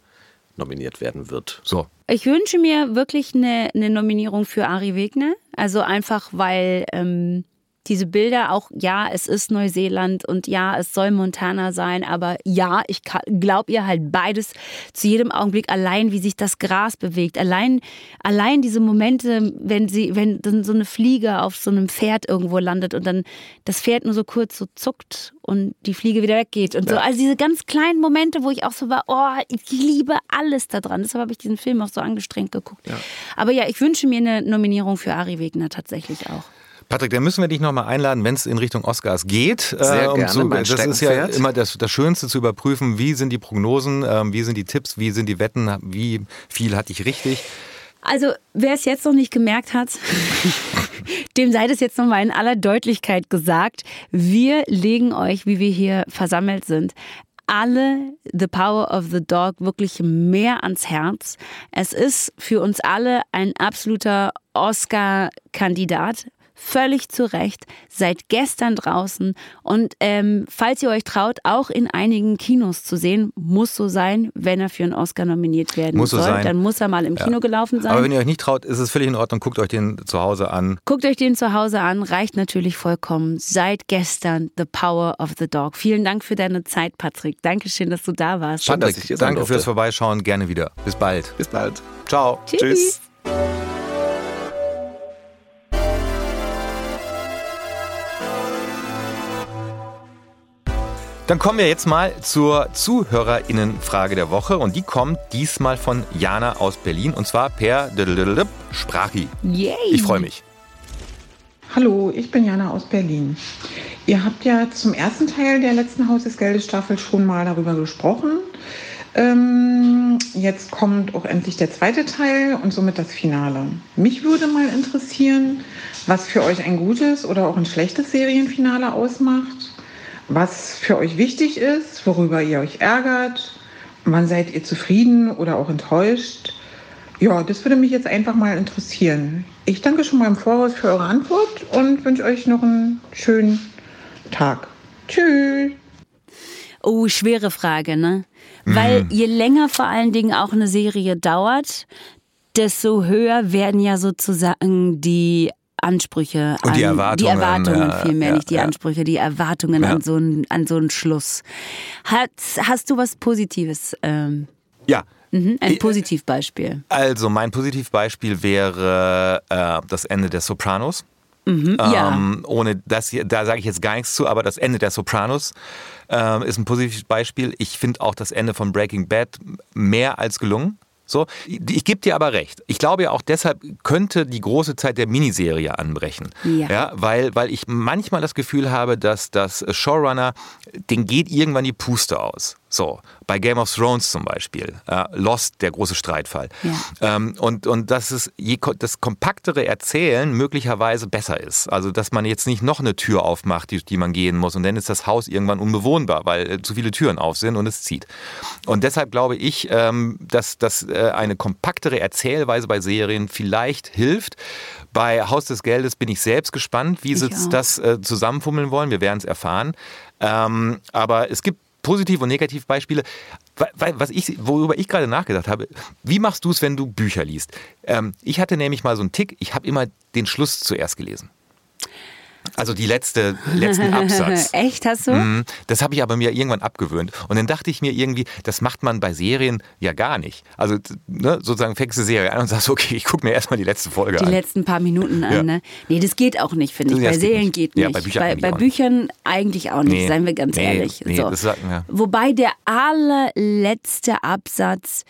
nominiert werden wird. So. Ich wünsche mir wirklich eine, eine Nominierung für Ari Wegner. Also einfach, weil ähm, diese Bilder auch, ja, es ist Neuseeland und ja, es soll Montana sein, aber ja, ich glaube ihr halt beides zu jedem Augenblick allein, wie sich das Gras bewegt. Allein, allein diese Momente, wenn sie, wenn dann so eine Fliege auf so einem Pferd irgendwo landet und dann das Pferd nur so kurz so zuckt und die Fliege wieder weggeht und so. Also diese ganz kleinen Momente, wo ich auch so war, oh, ich liebe alles daran. Deshalb habe ich diesen Film auch so angestrengt geguckt. Aber ja, ich wünsche mir eine Nominierung für Ari Wegner tatsächlich auch. Patrick, dann müssen wir dich nochmal einladen, wenn es in Richtung Oscars geht. äh, Sehr um gerne, zu, mein das ist ja immer das, das Schönste zu überprüfen, wie sind die Prognosen, ähm, wie sind die Tipps, wie sind die Wetten, wie viel hatte ich richtig. Also, wer es jetzt noch nicht gemerkt hat, dem sei das jetzt nochmal in aller Deutlichkeit gesagt. Wir legen euch, wie wir hier versammelt sind, alle The Power of the Dog wirklich mehr ans Herz. Es ist für uns alle ein absoluter Oscar-Kandidat. Völlig zu Recht, seit gestern draußen und ähm, falls ihr euch traut, auch in einigen Kinos zu sehen, muss so sein, wenn er für einen Oscar nominiert werden Muss so soll, sein. dann muss er mal im Kino gelaufen sein. Aber wenn ihr euch nicht traut, ist es völlig in Ordnung, guckt euch den zu Hause an. Guckt euch den zu Hause an, reicht natürlich vollkommen. Seit gestern The Power of the Dog. Vielen Dank für deine Zeit, Patrick. Dankeschön, dass du da warst. Patrick, ich hier sein danke fürs Vorbeischauen, gerne wieder. Bis bald. Bis bald. Ciao. Tschüss. Dann kommen wir jetzt mal zur ZuhörerInnenfrage der Woche und die kommt diesmal von Jana aus Berlin und zwar per Sprachi. Yay. Ich freue mich. Hallo, ich bin Jana aus Berlin. Ihr habt ja zum ersten Teil der letzten Haus des Geldes Staffel schon mal darüber gesprochen. Ähm, jetzt kommt auch endlich der zweite Teil und somit das Finale. Mich würde mal interessieren, was für euch ein gutes oder auch ein schlechtes Serienfinale ausmacht, was für euch wichtig ist, worüber ihr euch ärgert, wann seid ihr zufrieden oder auch enttäuscht. Ja, das würde mich jetzt einfach mal interessieren. Ich danke schon mal im Voraus für eure Antwort und wünsche euch noch einen schönen Tag. Tschüss. Oh, schwere Frage, ne? Weil je länger vor allen Dingen auch eine Serie dauert, desto höher werden ja sozusagen die Ansprüche Und die an Erwartungen, die Erwartungen ja, vielmehr, ja, nicht die ja. Ansprüche, die Erwartungen Ja. an so einen an so einen Schluss. Hat, hast du was Positives? Ähm, Ja. mhm, ein Ich- Positivbeispiel. Also mein Positivbeispiel wäre äh, das Ende der Sopranos. ja. Ähm, ohne das hier, da sage ich jetzt gar nichts zu, aber das Ende der Sopranos ähm, ist ein positives Beispiel. Ich finde auch das Ende von Breaking Bad mehr als gelungen. So, ich gebe dir aber recht. Ich glaube ja auch deshalb könnte die große Zeit der Miniserie anbrechen. Ja. weil, weil ich manchmal das Gefühl habe, dass das Showrunner, den geht irgendwann die Puste aus. So, bei Game of Thrones zum Beispiel. Äh, Lost, der große Streitfall. Ja. Ähm, und, und dass es je, das kompaktere Erzählen möglicherweise besser ist. Also, dass man jetzt nicht noch eine Tür aufmacht, die, die man gehen muss. Und dann ist das Haus irgendwann unbewohnbar, weil äh, zu viele Türen auf sind und es zieht. Und deshalb glaube ich, ähm, dass, dass äh, eine kompaktere Erzählweise bei Serien vielleicht hilft. Bei Haus des Geldes bin ich selbst gespannt, wie sie das äh, zusammenfummeln wollen. Wir werden es erfahren. Ähm, aber es gibt Positiv- und Negativbeispiele. Wa- wa- Was ich, worüber ich gerade nachgedacht habe, wie machst du es, wenn du Bücher liest? Ähm, ich hatte nämlich mal so einen Tick, ich habe immer den Schluss zuerst gelesen. Also die letzte, letzten Absatz. Echt, hast du? Mhm. Das habe ich aber mir irgendwann abgewöhnt. Und dann dachte ich mir irgendwie, das macht man bei Serien ja gar nicht. Also ne, sozusagen fängst du Serie an und sagst, okay, ich gucke mir erstmal die letzte Folge Die an. letzten paar Minuten an, Ja. ne? Nee, das geht auch nicht, finde ich. Ja, bei das geht Serien nicht. geht Ja, nicht. bei Büchern bei, eigentlich bei auch nicht. Büchern eigentlich auch nicht, Nee. seien wir ganz Nee, ehrlich. nee, so. das sagt- ja. Wobei der allerletzte Absatz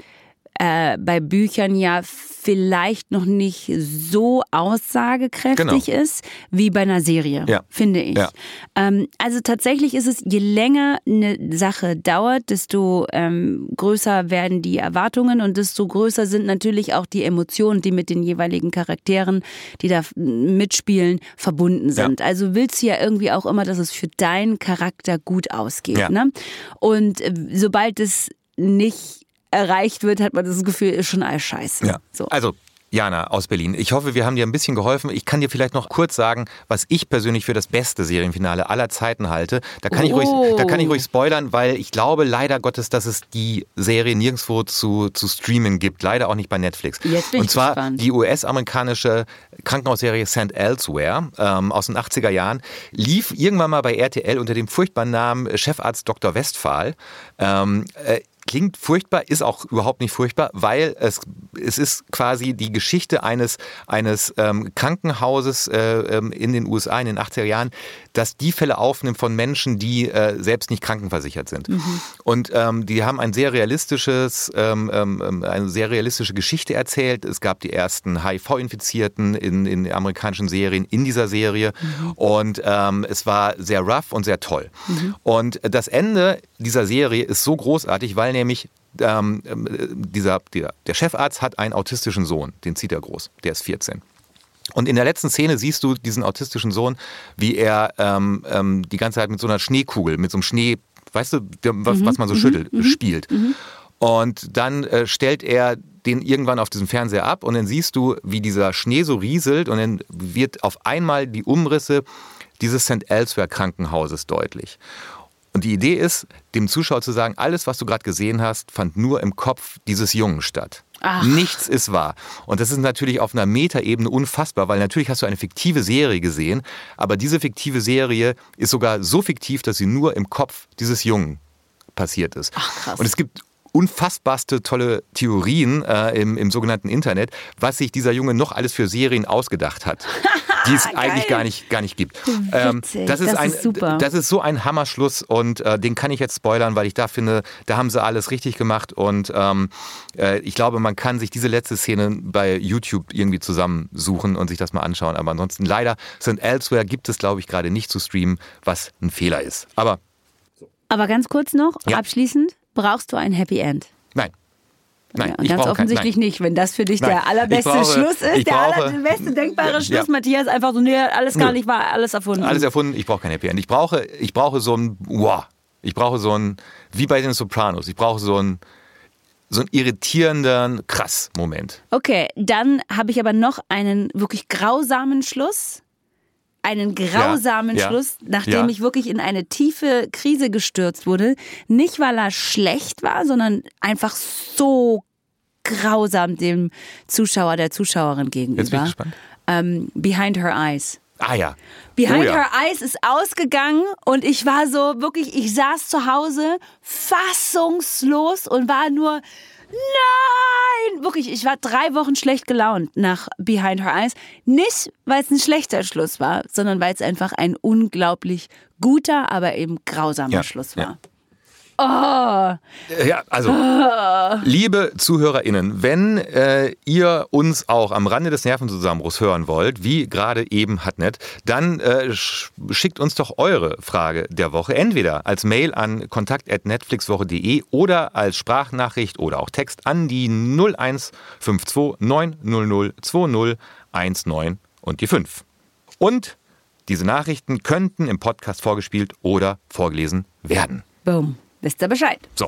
äh, bei Büchern ja vielleicht noch nicht so aussagekräftig Genau. ist wie bei einer Serie, Ja. finde ich. Ja. Ähm, also tatsächlich ist es, je länger eine Sache dauert, desto ähm, größer werden die Erwartungen und desto größer sind natürlich auch die Emotionen, die mit den jeweiligen Charakteren, die da mitspielen, verbunden sind. Also willst du ja irgendwie auch immer, dass es für deinen Charakter gut ausgeht. Ja. Ne? Und äh, sobald es nicht erreicht wird, hat man das Gefühl, ist schon alles scheiße. Ja. So. Also, Jana aus Berlin, ich hoffe, wir haben dir ein bisschen geholfen. Ich kann dir vielleicht noch kurz sagen, was ich persönlich für das beste Serienfinale aller Zeiten halte. Da kann, ich, Oh. ruhig, da kann ich ruhig spoilern, weil ich glaube leider Gottes, dass es die Serie nirgendwo zu, zu streamen gibt. Leider auch nicht bei Netflix. Jetzt bin ich Und zwar gespannt. die US-amerikanische Krankenhausserie St. Elsewhere ähm, aus den 80er Jahren lief irgendwann mal bei RTL unter dem furchtbaren Namen Chefarzt Dr. Westphal. Ähm, äh, Klingt furchtbar, ist auch überhaupt nicht furchtbar, weil es, es ist quasi die Geschichte eines, eines ähm, Krankenhauses äh, ähm, in den USA in den 80er Jahren, das die Fälle aufnimmt von Menschen, die äh, selbst nicht krankenversichert sind. Und ähm, die haben ein sehr realistisches, ähm, ähm, eine sehr realistische Geschichte erzählt. Es gab die ersten HIV-Infizierten in, in amerikanischen Serien in dieser Serie. Und ähm, es war sehr rough und sehr toll. Und das Ende dieser Serie ist so großartig, weil nämlich ähm, ähm, dieser, dieser, der Chefarzt hat einen autistischen Sohn, den zieht er groß, der ist 14. Und in der letzten Szene siehst du diesen autistischen Sohn, wie er ähm, ähm, die ganze Zeit mit so einer Schneekugel, mit so einem Schnee, weißt du, was, was man so schüttelt, spielt. Und dann äh, stellt er den irgendwann auf diesem Fernseher ab und dann siehst du, wie dieser Schnee so rieselt und dann wird auf einmal die Umrisse dieses St. Elsewhere Krankenhauses deutlich. Und die Idee ist, dem Zuschauer zu sagen, alles, was du gerade gesehen hast, fand nur im Kopf dieses Jungen statt. Nichts ist wahr. Und das ist natürlich auf einer Metaebene unfassbar, weil natürlich hast du eine fiktive Serie gesehen, aber diese fiktive Serie ist sogar so fiktiv, dass sie nur im Kopf dieses Jungen passiert ist. krass. Und es gibt unfassbarste tolle Theorien äh, im, im sogenannten Internet, was sich dieser Junge noch alles für Serien ausgedacht hat, die es eigentlich gar nicht, gar nicht gibt. Ähm, das ist, das ein, ist. Das ist so ein Hammerschluss und äh, den kann ich jetzt spoilern, weil ich da finde, da haben sie alles richtig gemacht und ähm, äh, ich glaube, man kann sich diese letzte Szene bei YouTube irgendwie zusammensuchen und sich das mal anschauen. Aber ansonsten leider St. Elsewhere gibt es, glaube ich, gerade nicht zu streamen, was ein Fehler ist. Aber Aber ganz kurz noch, Ja. abschließend, brauchst du ein Happy End? nein. Nein, ja, und ganz kein- offensichtlich nicht, wenn das für dich Nein, der allerbeste brauche- Schluss ist, der brauche- aller, der beste denkbare Ja. Schluss, Matthias, einfach so, nee, alles gar nicht war, alles erfunden. Alles erfunden, ich brauche kein Happy End. Ich brauche, ich brauche so ein, wow, ich brauche so ein, wie bei den Sopranos, ich brauche so ein, so einen irritierenden, krass Moment. Okay, dann habe ich aber noch einen wirklich grausamen Schluss. Einen grausamen Ja, Schluss, nachdem ja. ich wirklich in eine tiefe Krise gestürzt wurde. Nicht, weil er schlecht war, sondern einfach so grausam dem Zuschauer, der Zuschauerin gegenüber. Jetzt bin ich gespannt. Ähm, Behind Her Eyes. Ah ja. Behind oh, ja. Her Eyes ist ausgegangen und ich war so wirklich, ich saß zu Hause fassungslos und war nur, nein! Wirklich, ich war drei Wochen schlecht gelaunt nach Behind Her Eyes. Nicht, weil es ein schlechter Schluss war, sondern weil es einfach ein unglaublich guter, aber eben grausamer Ja, Schluss ja. Oh, Ja, also, liebe ZuhörerInnen, wenn äh, ihr uns auch am Rande des Nervenzusammenbruchs hören wollt, wie gerade eben Hatnet, dann äh, sch- schickt uns doch eure Frage der Woche. Entweder als Mail an kontakt.netflixwoche.de oder als Sprachnachricht oder auch Text an die 0152 900 2019 und die 5. Und diese Nachrichten könnten im Podcast vorgespielt oder vorgelesen werden. boom. Wisst ihr Bescheid? So.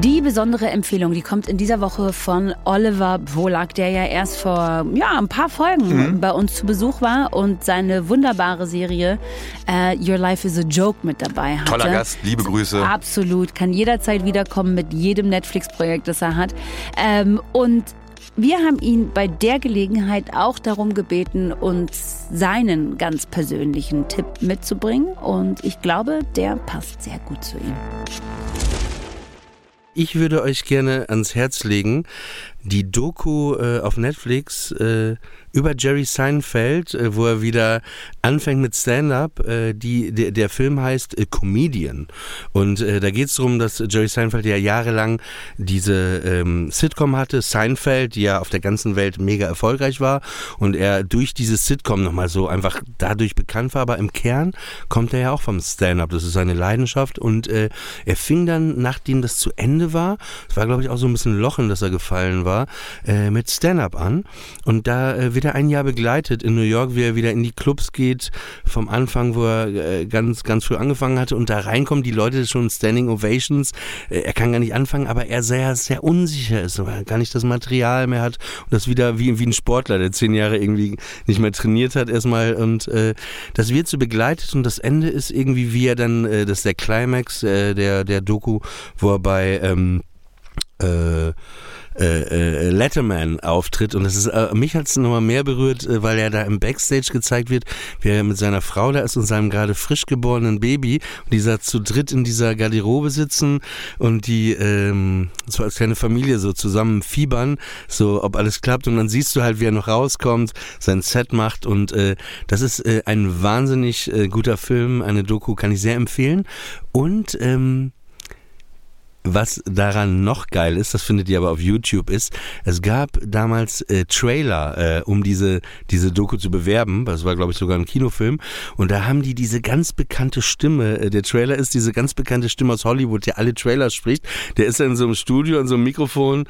Die besondere Empfehlung, die kommt in dieser Woche von Oliver Polak, der ja erst vor ja, ein paar Folgen mhm. bei uns zu Besuch war und seine wunderbare Serie uh, Your Life is a Joke mit dabei hatte. Toller Gast, liebe Grüße. Absolut, kann jederzeit wiederkommen mit jedem Netflix-Projekt, das er hat. Ähm, und wir haben ihn bei der Gelegenheit auch darum gebeten, uns seinen ganz persönlichen Tipp mitzubringen. Und ich glaube, der passt sehr gut zu ihm. Ich würde euch gerne ans Herz legen, die Doku äh, auf Netflix äh, über Jerry Seinfeld, äh, wo er wieder anfängt mit Stand-up. Äh, der, der Film heißt äh, Comedian. Und da geht es darum, dass Jerry Seinfeld ja jahrelang diese ähm, Sitcom hatte, Seinfeld, die ja auf der ganzen Welt mega erfolgreich war. Und er durch dieses Sitcom nochmal so einfach dadurch bekannt war. Aber im Kern kommt er ja auch vom Stand-up. Das ist seine Leidenschaft. Und äh, er fing dann, nachdem das zu Ende war, es war glaube ich auch so ein bisschen Loch, in das er gefallen war, äh, mit Stand-up an. Und da äh, wird wird er ein Jahr begleitet in New York, wie er wieder in die Clubs geht, vom Anfang, wo er äh, ganz, ganz früh angefangen hatte und da reinkommen die Leute schon Standing Ovations. Äh, er kann gar nicht anfangen, aber er sehr, sehr unsicher ist, weil er gar nicht das Material mehr hat und das wieder wie, wie ein Sportler, der zehn Jahre irgendwie nicht mehr trainiert hat erstmal und äh, das wird so begleitet und das Ende ist irgendwie, wie er dann, äh, das ist der Climax äh, der, der Doku, wo er bei ähm, äh, äh, äh, Letterman auftritt. Und das ist äh, mich hat es nochmal mehr berührt, äh, weil er da im Backstage gezeigt wird, wie er mit seiner Frau da ist und seinem gerade frisch geborenen Baby und die zu dritt in dieser Garderobe sitzen und die ähm, so als kleine Familie so zusammen fiebern, so ob alles klappt. Und dann siehst du halt, wie er noch rauskommt, sein Set macht. Und äh, das ist äh, ein wahnsinnig äh, guter Film, eine Doku kann ich sehr empfehlen. Und ähm, was daran noch geil ist, das findet ihr aber auf YouTube, ist, es gab damals äh, Trailer, äh, um diese, diese Doku zu bewerben. Das war, glaube ich, sogar ein Kinofilm. Und da haben die diese ganz bekannte Stimme, äh, der Trailer ist diese ganz bekannte Stimme aus Hollywood, der alle Trailer spricht. Der ist dann in so einem Studio, in so einem Mikrofon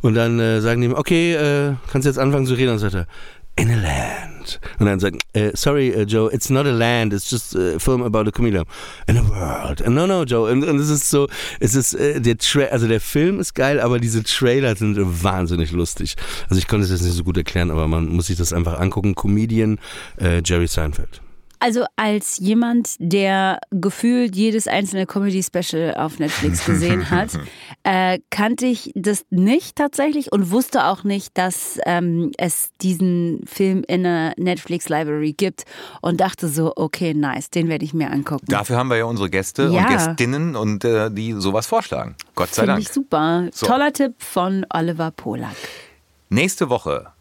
und dann äh, sagen die ihm, okay, äh, kannst jetzt anfangen zu reden. Und dann sagt er, in a land. Und dann sagt, uh, sorry, uh, Joe, it's not a land, it's just a film about a chameleon. In a world. And no, no, Joe. Und, und es ist so, es ist, uh, der Tra also der Film ist geil, aber diese Trailer sind wahnsinnig lustig. Also ich konnte es jetzt nicht so gut erklären, aber man muss sich das einfach angucken. Comedian Jerry Seinfeld. Also als jemand, der gefühlt jedes einzelne Comedy-Special auf Netflix gesehen hat, äh, kannte ich das nicht tatsächlich und wusste auch nicht, dass ähm, es diesen Film in der Netflix-Library gibt und dachte so, okay, nice, den werde ich mir angucken. Dafür haben wir ja unsere Gäste ja. und Gästinnen und äh, die sowas vorschlagen. Gott sei Find Dank. Ich super. So. Toller Tipp von Oliver Polak. Nächste Woche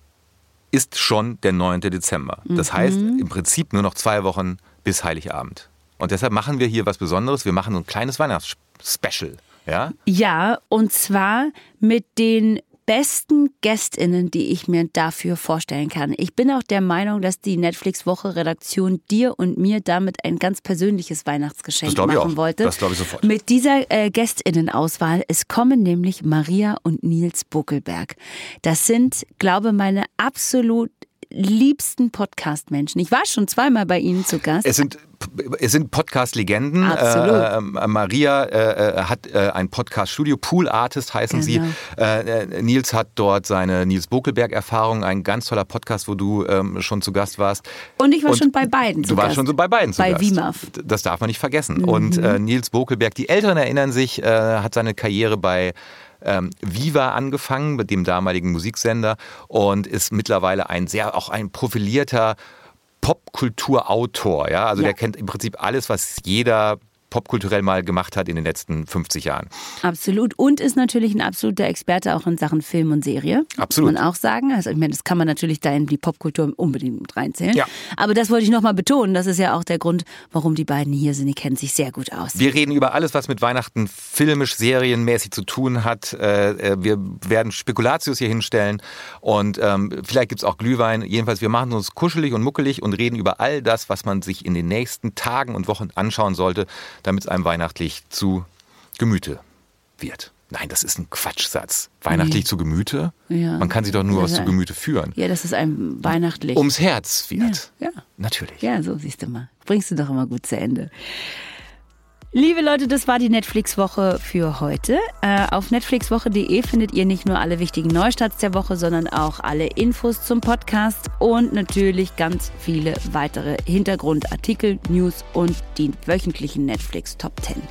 ist schon der 9. Dezember. Das mhm. heißt im Prinzip nur noch zwei Wochen bis Heiligabend. Und deshalb machen wir hier was Besonderes. Wir machen ein kleines Weihnachtsspecial. Ja? ja, und zwar mit den besten Gästinnen, die ich mir dafür vorstellen kann. Ich bin auch der Meinung, dass die Netflix-Woche-Redaktion dir und mir damit ein ganz persönliches Weihnachtsgeschenk machen wollte. Das glaube ich sofort. Mit dieser äh, Gästinnen-Auswahl. Es kommen nämlich Maria und Nils Buckelberg. Das sind, glaube meine absolut liebsten Podcast-Menschen. Ich war schon zweimal bei Ihnen zu Gast. Es sind es sind Podcast-Legenden. Äh, äh, Maria äh, äh hat äh, ein Podcast-Studio, Pool Artist heißen genau. sie. Äh, Nils hat dort seine Nils Bokelberg-Erfahrung, ein ganz toller Podcast, wo du ähm, schon zu Gast warst. Und ich war Und schon bei beiden. Du warst schon so bei beiden zu bei Gast. WIMAF. Das darf man nicht vergessen. Mhm. Und Nils Bokelberg, die Älteren erinnern sich, hat seine Karriere bei ähm, Viva angefangen, mit dem damaligen Musiksender und ist mittlerweile ein sehr, auch ein profilierter Popkulturautor. Ja? Also ja. der kennt im Prinzip alles, was jeder popkulturell mal gemacht hat in den letzten 50 Jahren. Absolut. Und ist natürlich ein absoluter Experte auch in Sachen Film und Serie. Absolut. Muss man auch sagen. Also ich meine, das kann man natürlich da in die Popkultur unbedingt mit reinzählen. Ja. Aber das wollte ich nochmal betonen. Das ist ja auch der Grund, warum die beiden hier sind. Die kennen sich sehr gut aus. Wir reden über alles, was mit Weihnachten filmisch, serienmäßig zu tun hat. Äh, äh, wir werden Spekulatius hier hinstellen und ähm, vielleicht gibt es auch Glühwein. Jedenfalls, wir machen uns kuschelig und muckelig und reden über all das, was man sich in den nächsten Tagen und Wochen anschauen sollte, damit es einem weihnachtlich zu Gemüte wird. Nein, das ist ein Quatschsatz. Weihnachtlich nee. zu Gemüte? Ja. Man kann sich doch nur was zu Gemüte führen. Ja, das ist einem weihnachtlich. Ums Herz wird. Ja, ja. Natürlich. Ja, so siehst du mal. Bringst du doch immer gut zu Ende. Liebe Leute, das war die Netflix-Woche für heute. Äh, auf netflixwoche.de findet ihr nicht nur alle wichtigen Neustarts der Woche, sondern auch alle Infos zum Podcast und natürlich ganz viele weitere Hintergrundartikel, News und die wöchentlichen Netflix Top 10.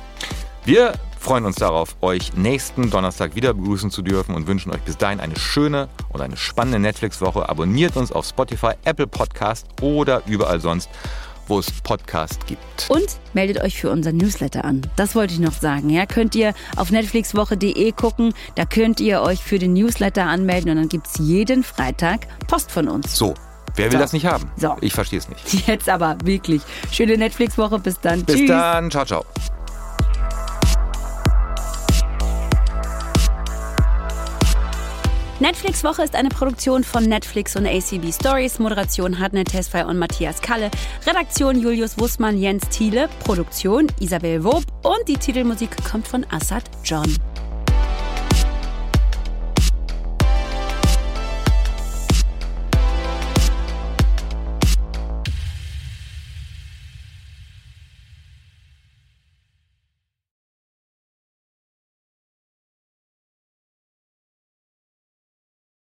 Wir freuen uns darauf, euch nächsten Donnerstag wieder begrüßen zu dürfen und wünschen euch bis dahin eine schöne und eine spannende Netflix-Woche. Abonniert uns auf Spotify, Apple Podcast oder überall sonst wo es Podcast gibt. Und meldet euch für unseren Newsletter an. Das wollte ich noch sagen. Ja, könnt ihr auf netflixwoche.de gucken. Da könnt ihr euch für den Newsletter anmelden und dann gibt es jeden Freitag Post von uns. So. Wer will So. das nicht haben? So. Ich verstehe es nicht. Jetzt aber wirklich. Schöne Netflix-Woche. Bis dann. Bis Tschüss. dann. Ciao, ciao. Netflix Woche ist eine Produktion von Netflix und ACB Stories. Moderation Hartnett Tesfaye und Matthias Kalle. Redaktion Julius Wussmann, Jens Thiele. Produktion Isabel Wob. Und die Titelmusik kommt von Assad John.